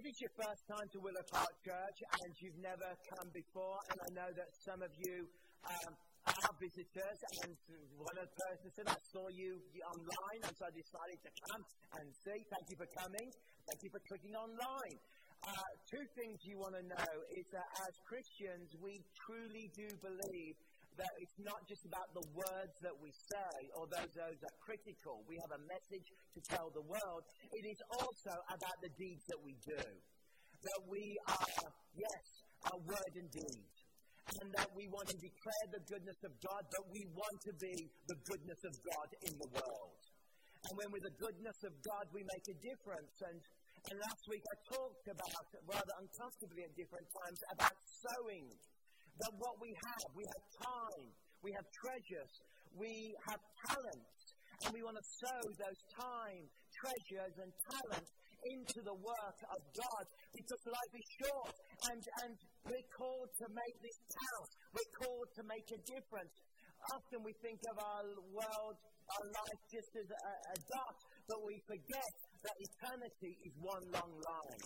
If it's your first time to Willow Park Church and you've never come before, and I know that some of you um, are visitors, and one of the persons said, I saw you online, and so I decided to come and see. Thank you for coming. Thank you for clicking online. Uh, two things you want to know is that as Christians, we truly do believe that it's not just about the words that we say, although those are critical. We have a message to tell the world. It is also about the deeds that we do. That we are, yes, a word and deed. And that we want to declare the goodness of God, but we want to be the goodness of God in the world. And when we're the goodness of God we make a difference. And, and last week I talked about, rather uncomfortably at different times, about sowing that what we have, we have time, we have treasures, we have talents, and we want to sow those time, treasures, and talents into the work of God. Because life is short. And, and we're called to make this count. We're called to make a difference. Often we think of our world, our life just as a, a dot, but we forget that eternity is one long line.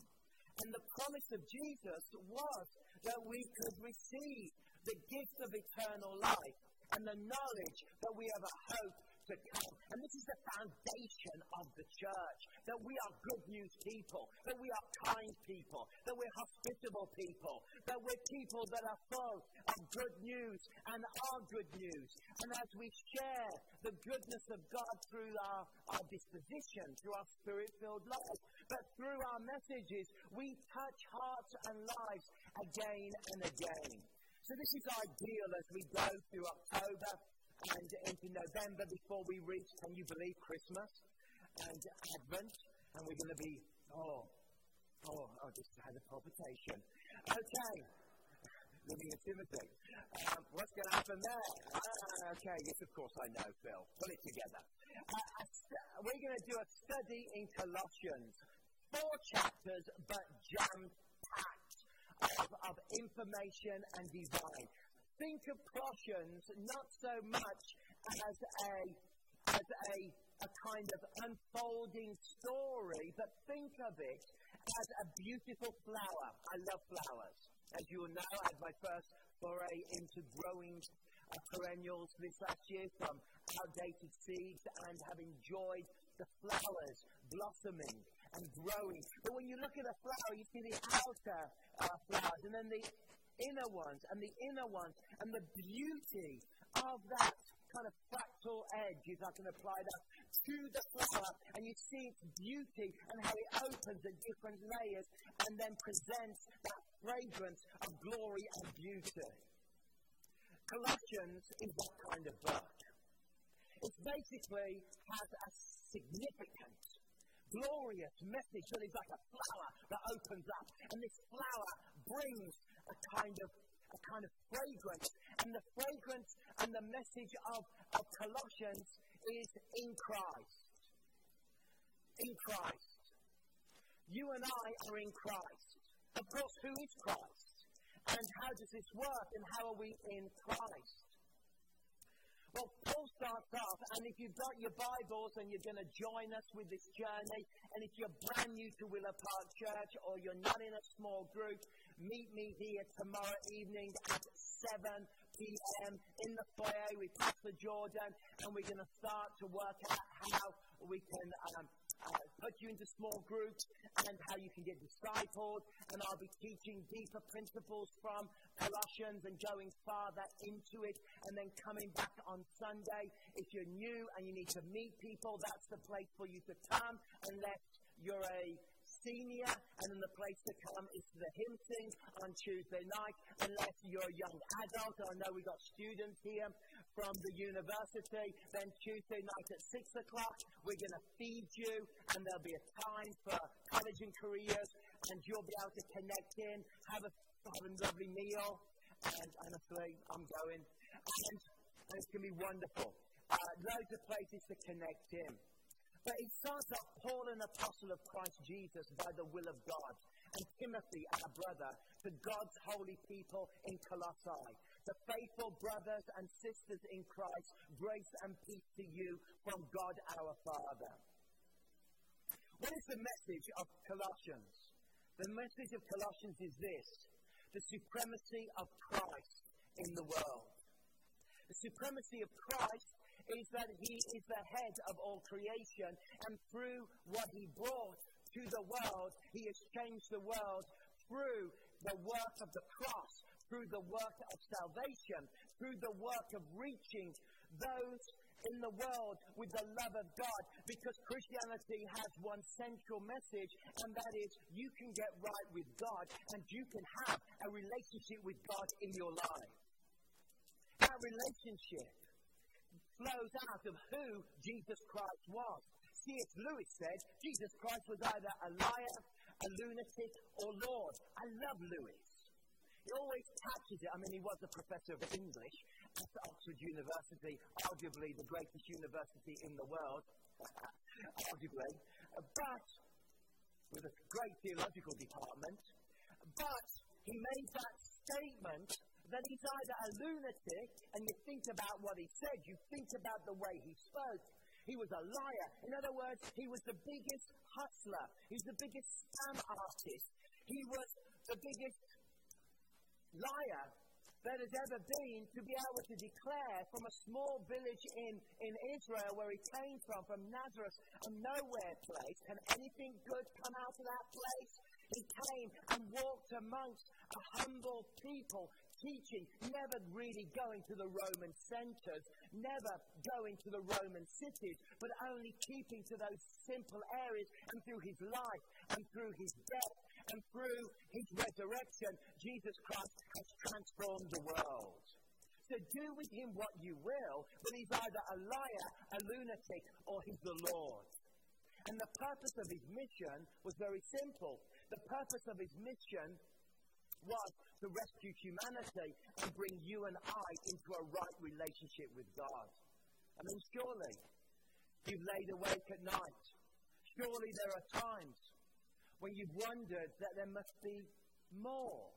And the promise of Jesus was that we could receive the gift of eternal life and the knowledge that we have a hope to come. And this is the foundation of the church that we are good news people, that we are kind people, that we're hospitable people, that we're people that are full of good news and are good news. And as we share the goodness of God through our, our disposition, through our spirit filled life, but through our messages, we touch hearts and lives again and again. So this is ideal as we go through October and into November before we reach, can you believe, Christmas and Advent. And we're going to be, oh, oh, I just had a palpitation. Okay. Living in Timothy. Um, what's going to happen there? Uh, okay, yes, of course I know, Phil. Put it together. Uh, we're going to do a study in Colossians. Four chapters, but jammed of, of information and design. Think of Colossians not so much as a, as a, a kind of unfolding story, but think of it as a beautiful flower. I love flowers. As you will know, I had my first foray into growing uh, perennials this last year from outdated seeds and have enjoyed the flowers blossoming and growing. But when you look at a flower, you see the outer uh, flowers and then the inner ones and the inner ones and the beauty of that kind of fractal edge, if I can apply that, to the flower, and you see its beauty and how it opens at different layers and then presents that fragrance of glory and beauty. Colossians is that kind of book. It basically has a significant glorious message that is like a flower that opens up. And this flower brings a kind of a kind of fragrance. And the fragrance and the message of, of Colossians is in Christ. In Christ. You and I are in Christ. Of course, who is Christ? And how does this work? And how are we in Christ? Well, Paul starts off, and if you've got your Bibles and you're going to join us with this journey, and if you're brand new to Willow Park Church or you're not in a small group, meet me here tomorrow evening at 7 p.m. in the foyer with Pastor Jordan, and we're going to start to work out how we can um, uh, put you into small groups and how you can get discipled. And I'll be teaching deeper principles from Colossians and going farther into it and then coming back on Sunday. If you're new and you need to meet people, that's the place for you to come unless you're a senior, and then the place to come is the hymn sing on Tuesday night, unless you're a young adult. I know we've got students here from the university. Then Tuesday night at 6 o'clock, we're going to feed you, and there'll be a time for college and careers, and you'll be able to connect in, have a, have a lovely meal, and honestly, I'm going. And, and it's going to be wonderful. Uh, loads of places to connect in. But it starts off Paul, an apostle of Christ Jesus, by the will of God, and Timothy, our brother, to God's holy people in Colossae the faithful brothers and sisters in Christ, grace and peace to you from God our Father. What is the message of Colossians? The message of Colossians is this the supremacy of Christ in the world. The supremacy of Christ is that he is the head of all creation, and through what he brought to the world, he has changed the world through the work of the cross, through the work of salvation, through the work of reaching those in the world with the love of God because Christianity has one central message, and that is you can get right with God and you can have a relationship with God in your life. That relationship flows out of who Jesus Christ was. C.S. Lewis said Jesus Christ was either a liar, a lunatic, or Lord. I love Lewis. He always touches it. I mean, he was a professor of English at Oxford University, arguably the greatest university in the world, arguably, but with a great theological department. But he made that statement that he's either a lunatic, and you think about what he said, you think about the way he spoke. He was a liar. In other words, he was the biggest hustler. He's the biggest scam artist. He was the biggest liar that has ever been to be able to declare from a small village in, in Israel where he came from, from Nazareth, a nowhere place. Can anything good come out of that place? He came and walked amongst a humble people, teaching, never really going to the Roman centers, never going to the Roman cities, but only keeping to those simple areas. And through his life and through his death and through his resurrection, Jesus Christ has transformed the world. So do with him what you will, but he's either a liar, a lunatic, or he's the Lord. And the purpose of his mission was very simple. The purpose of his mission was to rescue humanity and bring you and I into a right relationship with God. I mean, surely you've laid awake at night. Surely there are times when you've wondered that there must be more,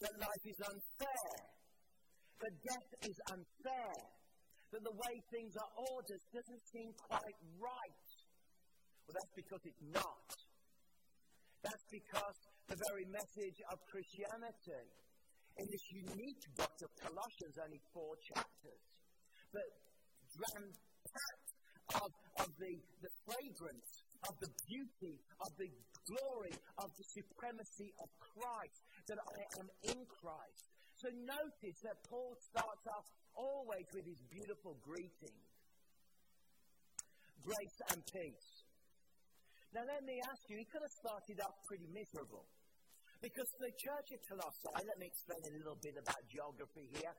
that life is unfair, that death is unfair, that the way things are ordered doesn't seem quite right. Well, that's because it's not. That's because the very message of Christianity in this unique book of Colossians, only four chapters, but jam-packed of, of the, the fragrance, of the beauty, of the glory of the supremacy of Christ, that I am in Christ. So notice that Paul starts off always with his beautiful greeting grace and peace. Now, let me ask you, he could have started off pretty miserable. Because the church of Colossae, let me explain a little bit about geography here.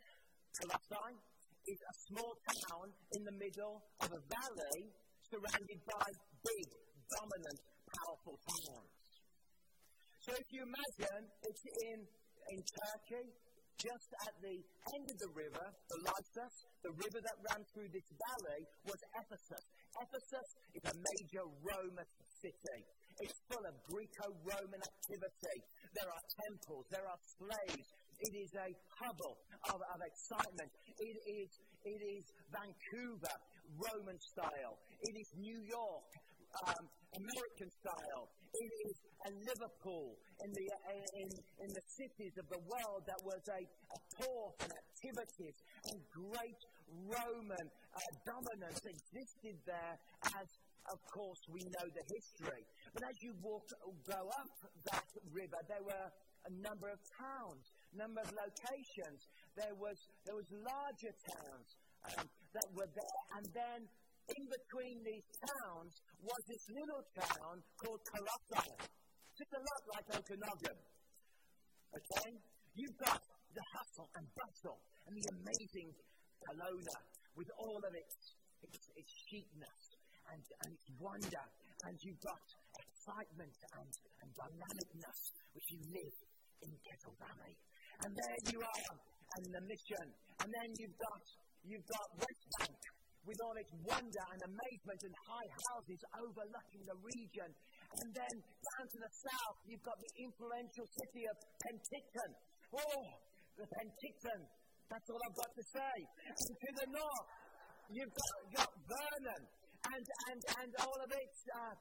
Colossae is a small town in the middle of a valley surrounded by big, dominant powerful towns. So if you imagine it's in, in Turkey, just at the end of the river, the Lycus, the river that ran through this valley was Ephesus. Ephesus is a major Roman city. It's full of Greco-Roman activity. There are temples, there are slaves. It is a hub of, of excitement. It is, it is Vancouver, Roman style. It is New York, um, American style. It is a Liverpool in the, in, in the cities of the world that was a, a port and activities and great Roman uh, dominance existed there as of course, we know the history. But as you walk, go up that river, there were a number of towns, number of locations. There was, there was larger towns um, that were there, and then in between these towns was this little town called Colossae. Just a lot like Okanagan. Okay? You've got the hustle and bustle and the amazing Kelowna with all of its, its, its chicness and, and wonder. And you've got excitement and, and dynamicness which you live in Kettle. And there you are, and the mission. And then you've got, you've got West Bank with all its wonder and amazement and high houses overlooking the region. And then down to the south, you've got the influential city of Penticton. Oh, the Penticton. That's all I've got to say. And to the north, you've got, got Vernon and, and, and all of it's uh,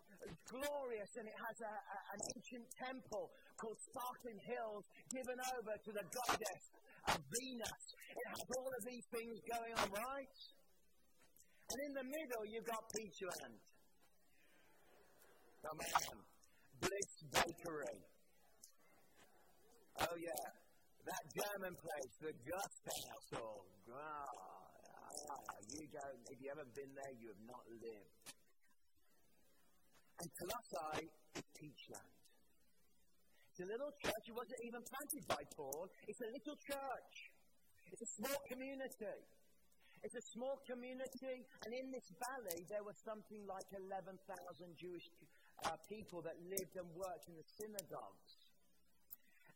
glorious, and it has a, a, an ancient temple called Sparkling Hills given over to the goddess of Venus. It has all of these things going on, right? And in the middle, you've got Peachland. Come on. Bliss Bakery. Oh, yeah. That German place, the Gasthaus. Oh, God. You don't, if you haven't been there, you have not lived. And Colossae is Peachland. It's a little church. It wasn't even planted by Paul. It's a little church. It's a small community. It's a small community, and in this valley, there was something like 11,000 Jewish uh, people that lived and worked in the synagogues.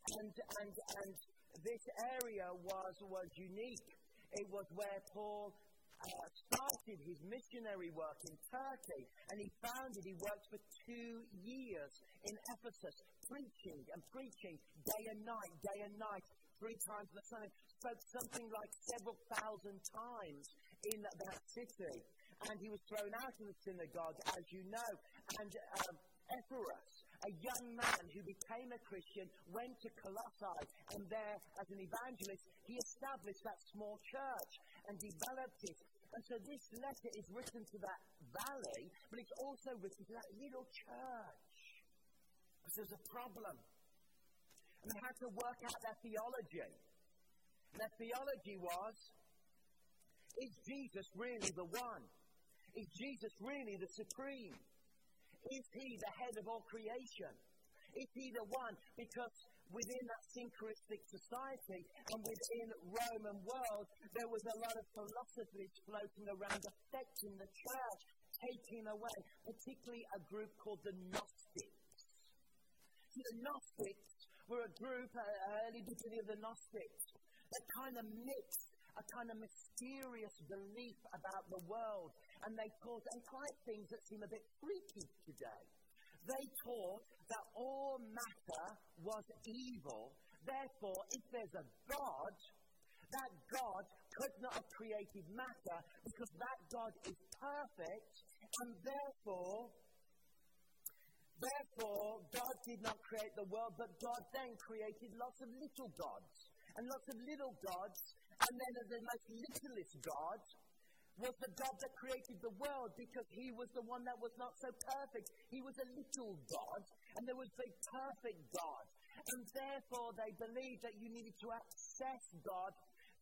And, and, and this area was, was unique. It was where Paul uh, started his missionary work in Turkey, and he founded, he worked for two years in Ephesus, preaching and preaching day and night, day and night, three times the Sunday, spoke something like several thousand times in that city. And he was thrown out of the synagogue, as you know. And um, Epaphras, a young man who became a Christian, went to Colossae, and there, as an evangelist, he established that small church and developed it. And so this letter is written to that valley, but it's also written to that little church. Because there's a problem. And they had to work out their theology. Their theology was is Jesus really the one? Is Jesus really the supreme? Is he the head of all creation? Is he the one? Because within that synchristic society and within Roman world, there was a lot of philosophies floating around affecting the church, taking away, particularly a group called the Gnostics. The Gnostics were a group, uh, early beginning of the Gnostics, that kind of mixed a kind of mysterious belief about the world, and they taught, and quite things that seem a bit freaky today. They taught that all matter was evil, therefore, if there's a God, that God could not have created matter because that God is perfect, and therefore, therefore, God did not create the world, but God then created lots of little gods. And lots of little gods, and then the most littlest God was the God that created the world because he was the one that was not so perfect. He was a little God, and there was a perfect God. And therefore, they believed that you needed to access God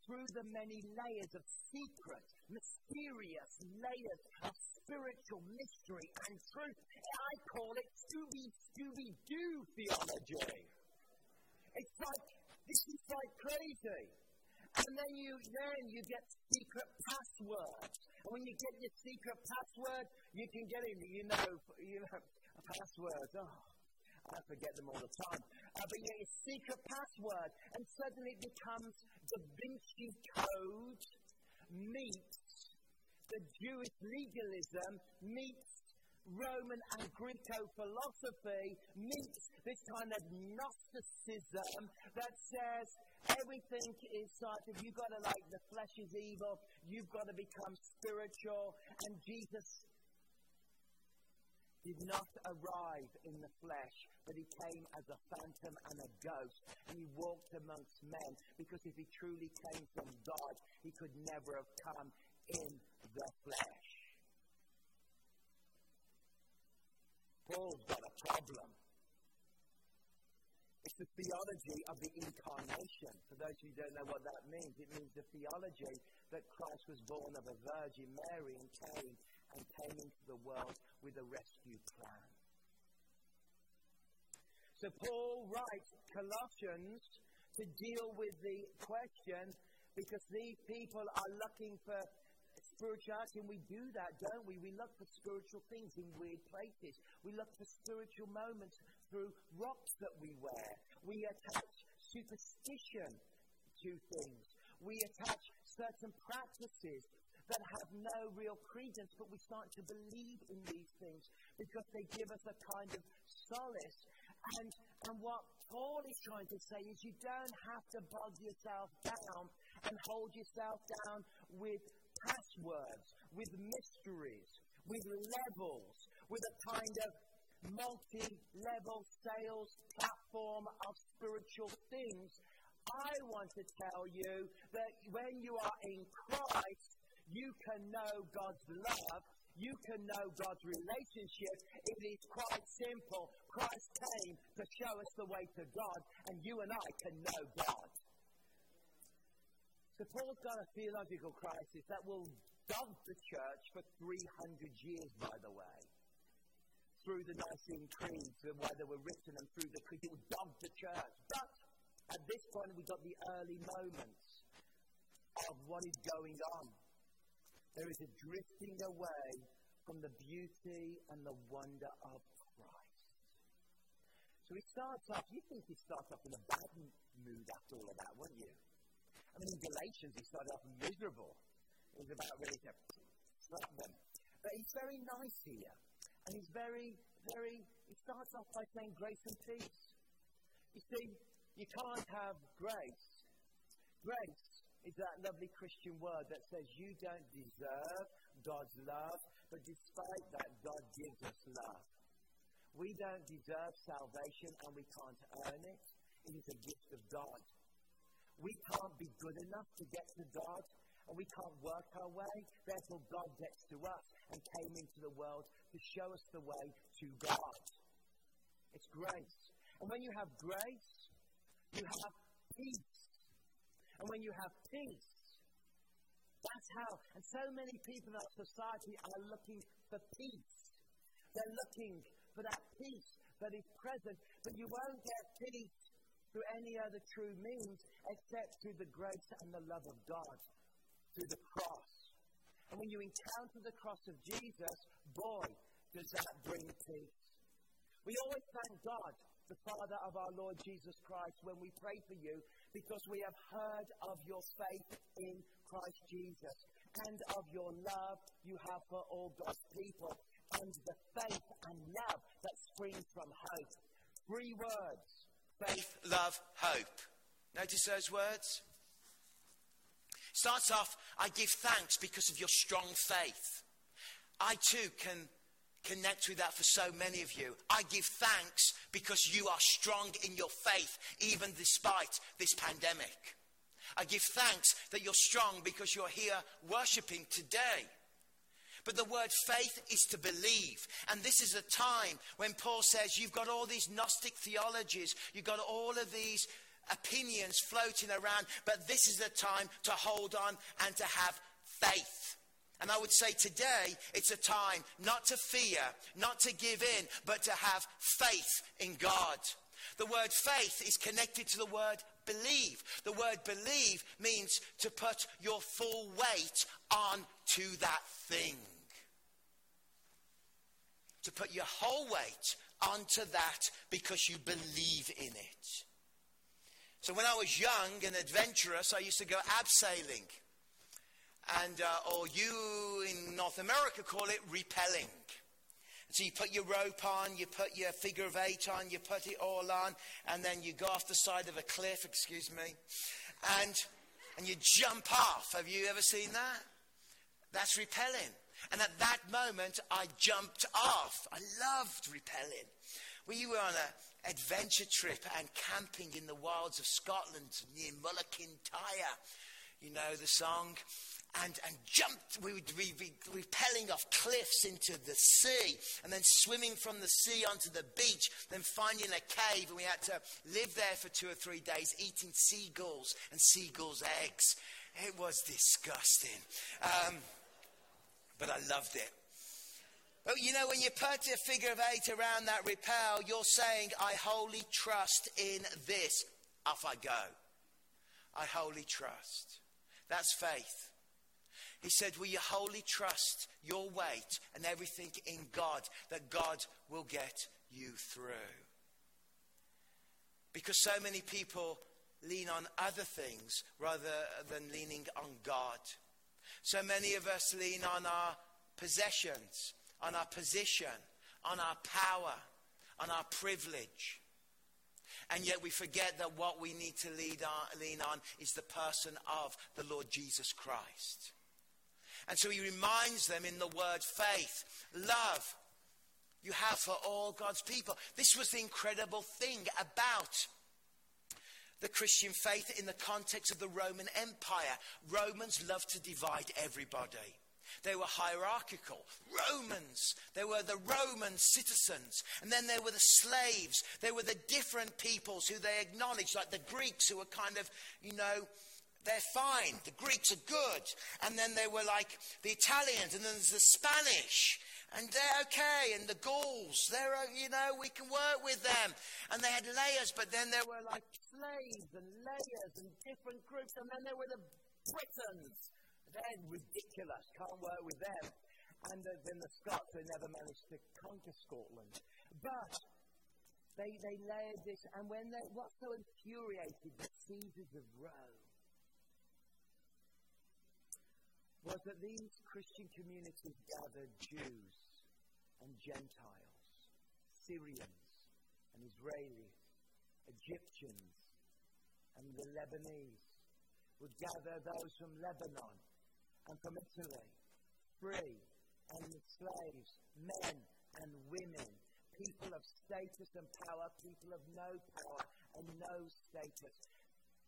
through the many layers of secret, mysterious layers of spiritual mystery and truth. I call it Scooby Scooby Doo theology. It's like this is like crazy. And then you then you get secret passwords. And when you get your secret password, you can get in. You know, you know, passwords. Oh, I forget them all the time. Uh, but you get your secret password, and suddenly it becomes Da Vinci Code meets the Jewish legalism meets Roman and Greco philosophy meets this kind of Gnosticism that says everything is sort of, you've got to like, the flesh is evil, you've got to become spiritual, and Jesus did not arrive in the flesh, but he came as a phantom and a ghost, and he walked amongst men, because if he truly came from God, he could never have come in the flesh. Paul's got a problem. It's the theology of the incarnation. For those who don't know what that means, it means the theology that Christ was born of a Virgin Mary and came and came into the world with a rescue plan. So Paul writes Colossians to deal with the question because these people are looking for spirituality, and we do that, don't we? We look for spiritual things in weird places. We look for spiritual moments through rocks that we wear. We attach superstition to things. We attach certain practices that have no real credence, but we start to believe in these things because they give us a kind of solace. And, and what Paul is trying to say is you don't have to bog yourself down and hold yourself down with passwords, with mysteries, with levels, with a kind of multi level sales platform of spiritual things. I want to tell you that when you are in Christ, you can know God's love, you can know God's relationship. It is quite simple. Christ came to show us the way to God, and you and I can know God. So Paul's got a theological crisis that will dog the church for 300 years, by the way. Through the Nicene Creed, where they were written, and through the Creed, it will dog the church. But at this point, we've got the early moments of what is going on. There is a drifting away from the beauty and the wonder of Christ. So he starts off, you think he starts off in a bad mood after all of that, wouldn't you? I mean, in Galatians, he started off miserable. It was about ready to them. But he's very nice here. And he's very, very, he starts off by saying grace and peace. You see, you can't have grace. Grace is that lovely Christian word that says you don't deserve God's love, but despite that, God gives us love. We don't deserve salvation and we can't earn it. It is a gift of God. We can't be good enough to get to God, and we can't work our way. Therefore, God gets to us and came into the world to show us the way to God. It's grace. And when you have grace, you have peace. And when you have peace, that's how. And so many people in our society are looking for peace. They're looking for that peace that is present. But you won't get peace through any other true means except through the grace and the love of God, through the cross. And when you encounter the cross of Jesus, boy, does that bring peace. We always thank God the Father of our Lord Jesus Christ when we pray for you because we have heard of your faith in Christ Jesus and of your love you have for all God's people and the faith and love that springs from hope. Three words faith, love, hope. Notice those words? Starts off, I give thanks because of your strong faith. I too can connect with that for so many of you. I give thanks because you are strong in your faith, even despite this pandemic. I give thanks that you're strong because you're here worshiping today. But the word faith is to believe. And this is a time when Paul says you've got all these Gnostic theologies, you've got all of these opinions floating around, but this is the time to hold on and to have faith. And I would say today it's a time not to fear, not to give in, but to have faith in God. The word faith is connected to the word believe. The word believe means to put your full weight on to that thing. To put your whole weight onto that because you believe in it. So when I was young and adventurous, I used to go abseiling and uh, or you in North America call it rappelling. So you put your rope on, you put your figure of eight on, you put it all on, and then you go off the side of a cliff, excuse me, and and you jump off. Have you ever seen that? That's rappelling. And at that moment, I jumped off. I loved rappelling. We were on an adventure trip and camping in the wilds of Scotland near Mull of Kintyre. You know the song? and, and jumped, we would be rappelling off cliffs into the sea, and then swimming from the sea onto the beach, then finding a cave, and we had to live there for two or three days, eating seagulls and seagulls' eggs. It was disgusting. Um, but I loved it. You know, when you put a figure of eight around that rappel, you're saying, I wholly trust in this. Off I go. I wholly trust. That's faith. He said, Will you wholly trust your weight and everything in God that God will get you through? Because so many people lean on other things rather than leaning on God. So many of us lean on our possessions, on our position, on our power, on our privilege. And yet we forget that what we need to on, lean on is the person of the Lord Jesus Christ. And so he reminds them in the word faith, love you have for all God's people. This was the incredible thing about the Christian faith in the context of the Roman Empire. Romans loved to divide everybody. They were hierarchical. Romans. They were the Roman citizens. And then there were the slaves. They were the different peoples who they acknowledged, like the Greeks, who were kind of, you know, they're fine. The Greeks are good. And then they were like the Italians, and then there's the Spanish. And they're okay. And the Gauls, they're, uh, you know, we can work with them. And they had layers, but then there were like slaves and layers and different groups. And then there were the Britons they're ridiculous, can't work with them. And uh, then the Scots, they never managed to conquer Scotland. But they, they layered this, and when they, what so infuriated the Caesars of Rome was that these Christian communities gathered Jews and Gentiles, Syrians and Israelis, Egyptians and the Lebanese, would gather those from Lebanon and from Italy, free and slaves, men and women, people of status and power, people of no power and no status,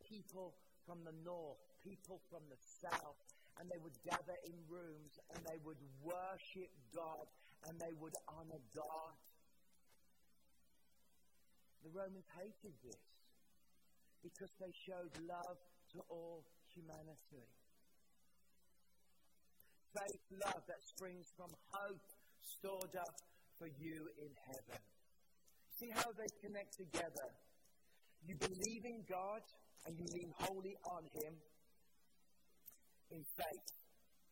people from the north, people from the south, and they would gather in rooms and they would worship God and they would honor God. The Romans hated this because they showed love to all humanity faith, love that springs from hope stored up for you in heaven. See how they connect together. You believe in God and you lean wholly on Him in faith.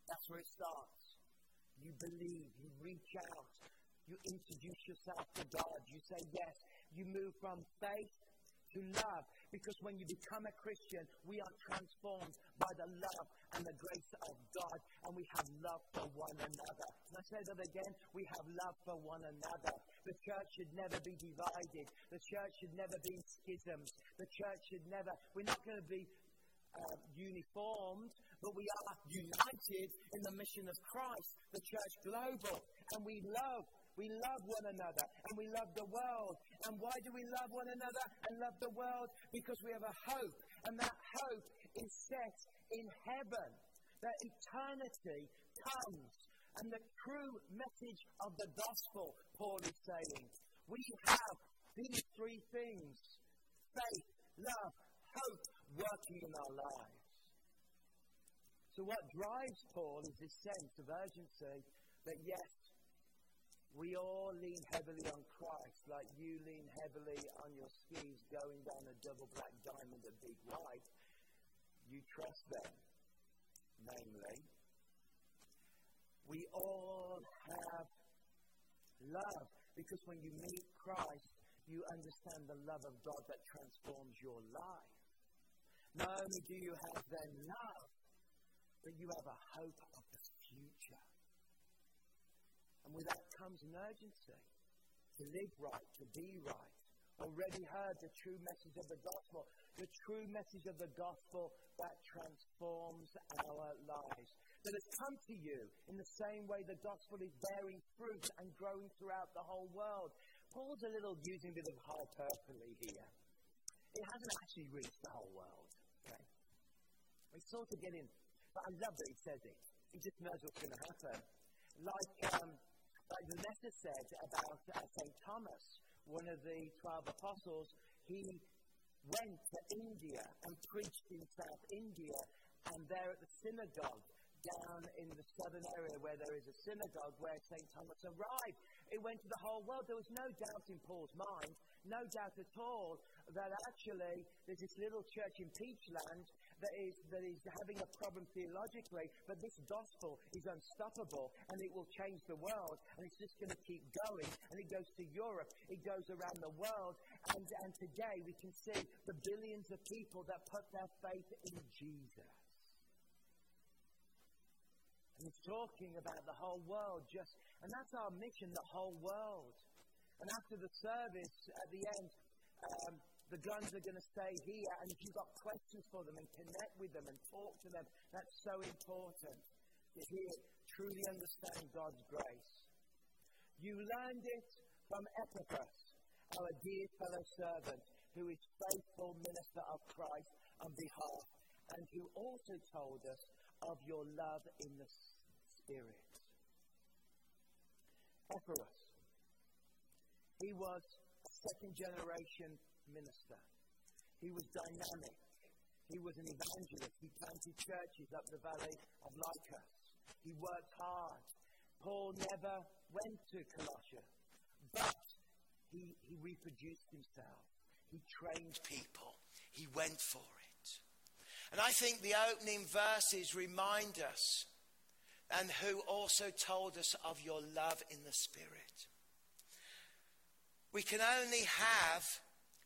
That's where it starts. You believe, you reach out, you introduce yourself to God, you say yes. You move from faith to love. Because when you become a Christian, we are transformed by the love and the grace of God, and we have love for one another. And I say that again we have love for one another. The church should never be divided, the church should never be schisms, the church should never, we're not going to be uh, uniformed, but we are united in the mission of Christ, the church global, and we love we love one another and we love the world. And why do we love one another and love the world? Because we have a hope. And that hope is set in heaven. That eternity comes. And the true message of the gospel, Paul is saying, we have these three things faith, love, hope working in our lives. So, what drives Paul is this sense of urgency that yes, we all lean heavily on Christ, like you lean heavily on your skis going down a double black diamond at Big White. You trust them, namely. We all have love, because when you meet Christ, you understand the love of God that transforms your life. Not only do you have then love, but you have a hope of. And with that comes an urgency to live right, to be right. Already heard the true message of the gospel, the true message of the gospel that transforms our lives. That has come to you in the same way the gospel is bearing fruit and growing throughout the whole world. Paul's a little using a bit of hyperbole here. It hasn't actually reached the whole world. Okay? We sort of get in, but I love that he says it. He just knows what's going to happen. Like um, like letter said about uh, St. Thomas, one of the 12 apostles, he went to India and preached in South India, and there at the synagogue, down in the southern area where there is a synagogue where St. Thomas arrived. It went to the whole world. There was no doubt in Paul's mind, no doubt at all, that actually there's this little church in Peachland that is, that is having a problem theologically, but this gospel is unstoppable and it will change the world and it's just going to keep going. And it goes to Europe, it goes around the world, and, and today we can see the billions of people that put their faith in Jesus. And he's talking about the whole world just, and that's our mission, the whole world. And after the service, at the end, um, the guns are going to stay here, and if you've got questions for them and connect with them and talk to them, that's so important. to hear, truly understand God's grace. You learned it from Epaphras, our dear fellow servant, who is faithful minister of Christ on behalf, and who also told us of your love in the Spirit. Epaphras. He was second generation minister. He was dynamic. He was an evangelist. He planted churches up the valley of Lycus. He worked hard. Paul never went to Colossia, but he, he reproduced himself. He trained people. He went for it. And I think the opening verses remind us, and who also told us of your love in the Spirit. We can only have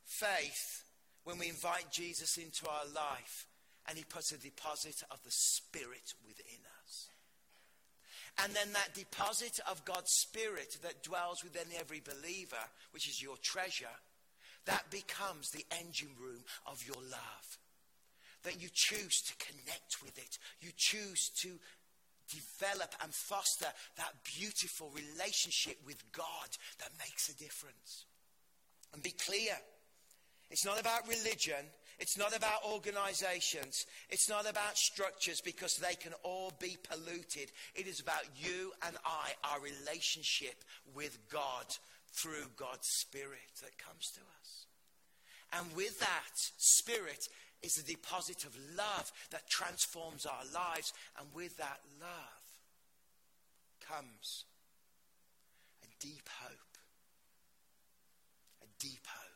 faith when we invite Jesus into our life and he puts a deposit of the Spirit within us. And then that deposit of God's Spirit that dwells within every believer, which is your treasure, that becomes the engine room of your love. That you choose to connect with it. You choose to develop and foster that beautiful relationship with God that makes a difference. And be clear it's not about religion. It's not about organizations. It's not about structures because they can all be polluted. It is about you and I, our relationship with God through God's Spirit that comes to us. And with that Spirit is the deposit of love that transforms our lives. And with that love comes a deep hope. A deep hope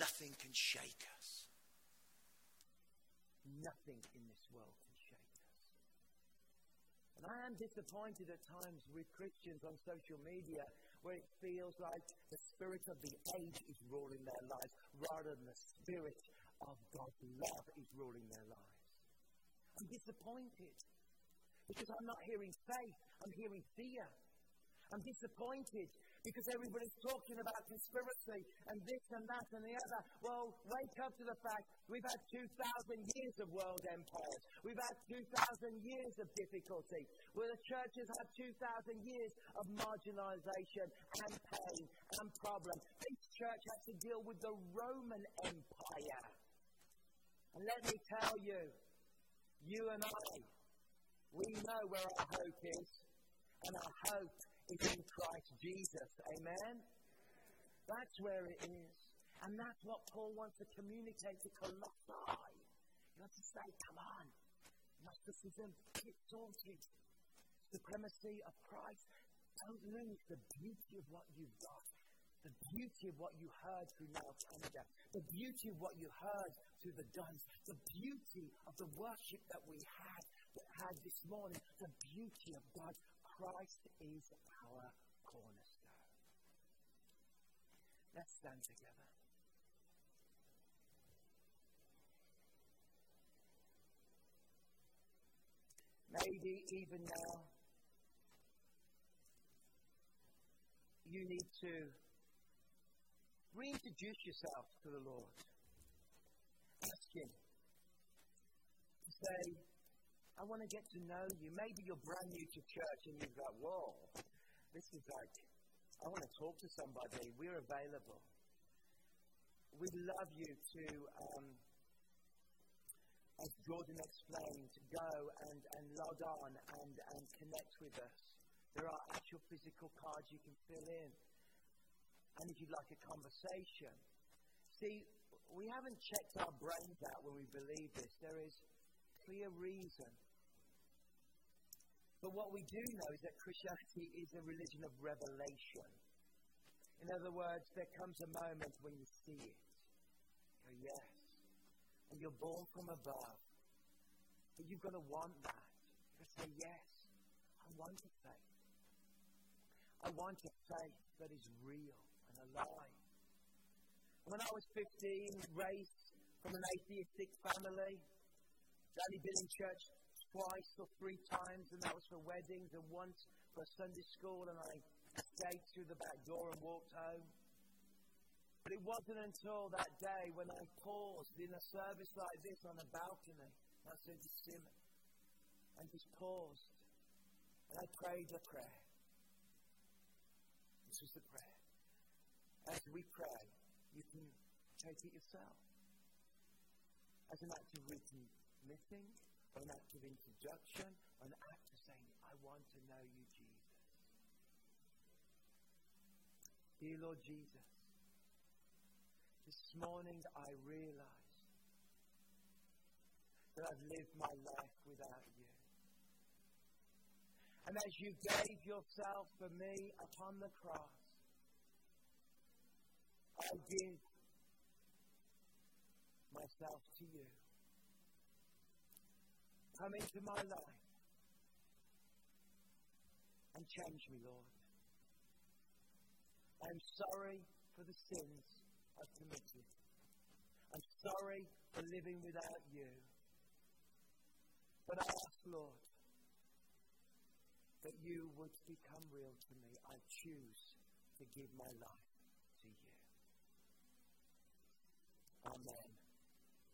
nothing can shake us. Nothing in this world can shake us. And I am disappointed at times with Christians on social media where it feels like the spirit of the age is ruling their lives rather than the spirit of God's love is ruling their lives. I'm disappointed because I'm not hearing faith, I'm hearing fear. I'm disappointed because everybody's talking about conspiracy and this and that and the other. Well, wake up to the fact we've had 2,000 years of world empires. We've had 2,000 years of difficulty. Where the churches have 2,000 years of marginalization and pain and problem. This church has to deal with the Roman Empire. And let me tell you, you and I, we know where our hope is. And our hope is in Christ Jesus. Amen? That's where it is. And that's what Paul wants to communicate to Colossae. He wants to say, come on. Gnosticism, get sorted. Supremacy of Christ. Don't lose the beauty of what you've got. The beauty of what you heard through Now Canada. The beauty of what you heard through the Duns. The beauty of the worship that we had, that had this morning. The beauty of God Christ is our cornerstone. Let's stand together. Maybe even now you need to reintroduce yourself to the Lord. Ask Him to say, I want to get to know you. Maybe you're brand new to church and you've got, whoa, this is like, I want to talk to somebody. We're available. We'd love you to, um, as Jordan explained, go and, and log on and, and connect with us. There are actual physical cards you can fill in. And if you'd like a conversation, see, we haven't checked our brains out when we believe this. There is clear reason but what we do know is that Christianity is a religion of revelation. In other words, there comes a moment when you see it. You go, yes. And you're born from above. But you've got to want that. You've got to say, yes, I want a faith. I want a faith that is real and alive. When I was 15, raised from an atheistic family, Daddy been in church twice or three times, and that was for weddings, and once for Sunday school, and I stayed through the back door and walked home. But it wasn't until that day when I paused in a service like this on a balcony. I said to Simon, and just paused. And I prayed a prayer. This was the prayer. As we pray, you can take it yourself. As an act of recommitting, an act of introduction, an act of saying, I want to know you, Jesus. Dear Lord Jesus, this morning I realize that I've lived my life without you. And as you gave yourself for me upon the cross, I give myself to you. Come into my life and change me, Lord. I am sorry for the sins I've committed. I'm sorry for living without you. But I ask, Lord, that you would become real to me. I choose to give my life to you. Amen.